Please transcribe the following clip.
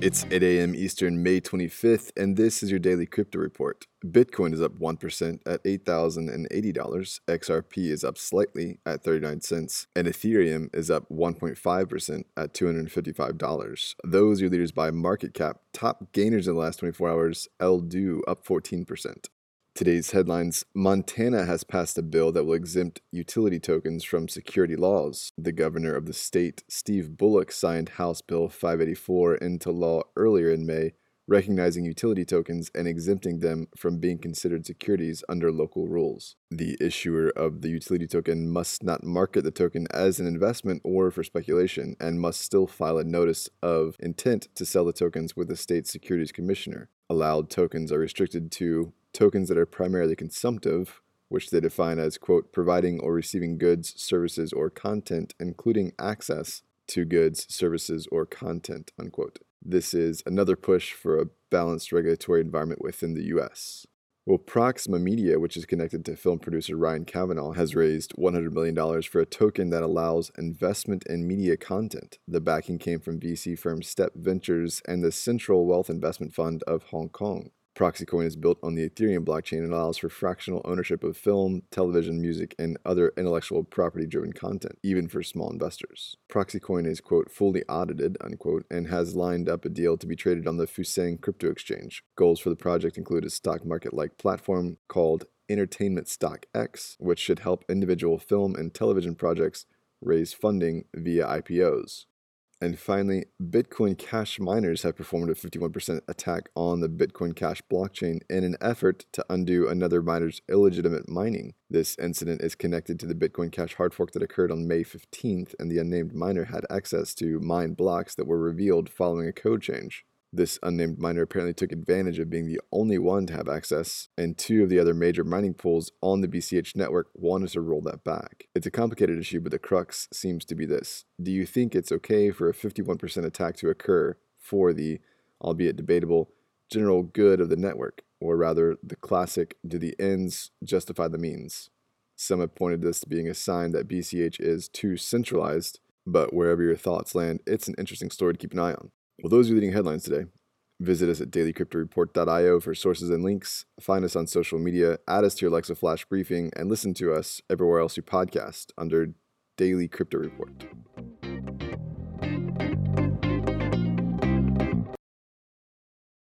It's 8 a.m. Eastern, May 25th, and this is your daily crypto report. Bitcoin is up 1% at $8,080, XRP is up slightly at 39 cents, and Ethereum is up 1.5% at $255. Those are your leaders by market cap. Top gainers in the last 24 hours, Eldoo up 14%. Today's headlines Montana has passed a bill that will exempt utility tokens from security laws. The governor of the state, Steve Bullock, signed House Bill 584 into law earlier in May, recognizing utility tokens and exempting them from being considered securities under local rules. The issuer of the utility token must not market the token as an investment or for speculation and must still file a notice of intent to sell the tokens with the state securities commissioner. Allowed tokens are restricted to tokens that are primarily consumptive, which they define as, quote, providing or receiving goods, services, or content, including access to goods, services, or content, unquote. This is another push for a balanced regulatory environment within the US. Well, Proxima Media, which is connected to film producer Ryan Kavanaugh, has raised $100 million for a token that allows investment in media content. The backing came from VC firm Step Ventures and the Central Wealth Investment Fund of Hong Kong. Proxycoin is built on the Ethereum blockchain and allows for fractional ownership of film, television, music, and other intellectual property driven content, even for small investors. Proxycoin is, quote, fully audited, unquote, and has lined up a deal to be traded on the Fusang crypto exchange. Goals for the project include a stock market like platform called Entertainment Stock X, which should help individual film and television projects raise funding via IPOs. And finally, Bitcoin Cash miners have performed a 51% attack on the Bitcoin Cash blockchain in an effort to undo another miner's illegitimate mining. This incident is connected to the Bitcoin Cash hard fork that occurred on May 15th, and the unnamed miner had access to mine blocks that were revealed following a code change. This unnamed miner apparently took advantage of being the only one to have access, and two of the other major mining pools on the BCH network wanted to roll that back. It's a complicated issue, but the crux seems to be this Do you think it's okay for a 51% attack to occur for the, albeit debatable, general good of the network, or rather the classic do the ends justify the means? Some have pointed this to being a sign that BCH is too centralized, but wherever your thoughts land, it's an interesting story to keep an eye on. Well, those are leading headlines today. Visit us at dailycryptoreport.io for sources and links. Find us on social media, add us to your Alexa Flash briefing, and listen to us everywhere else you podcast under Daily Crypto Report.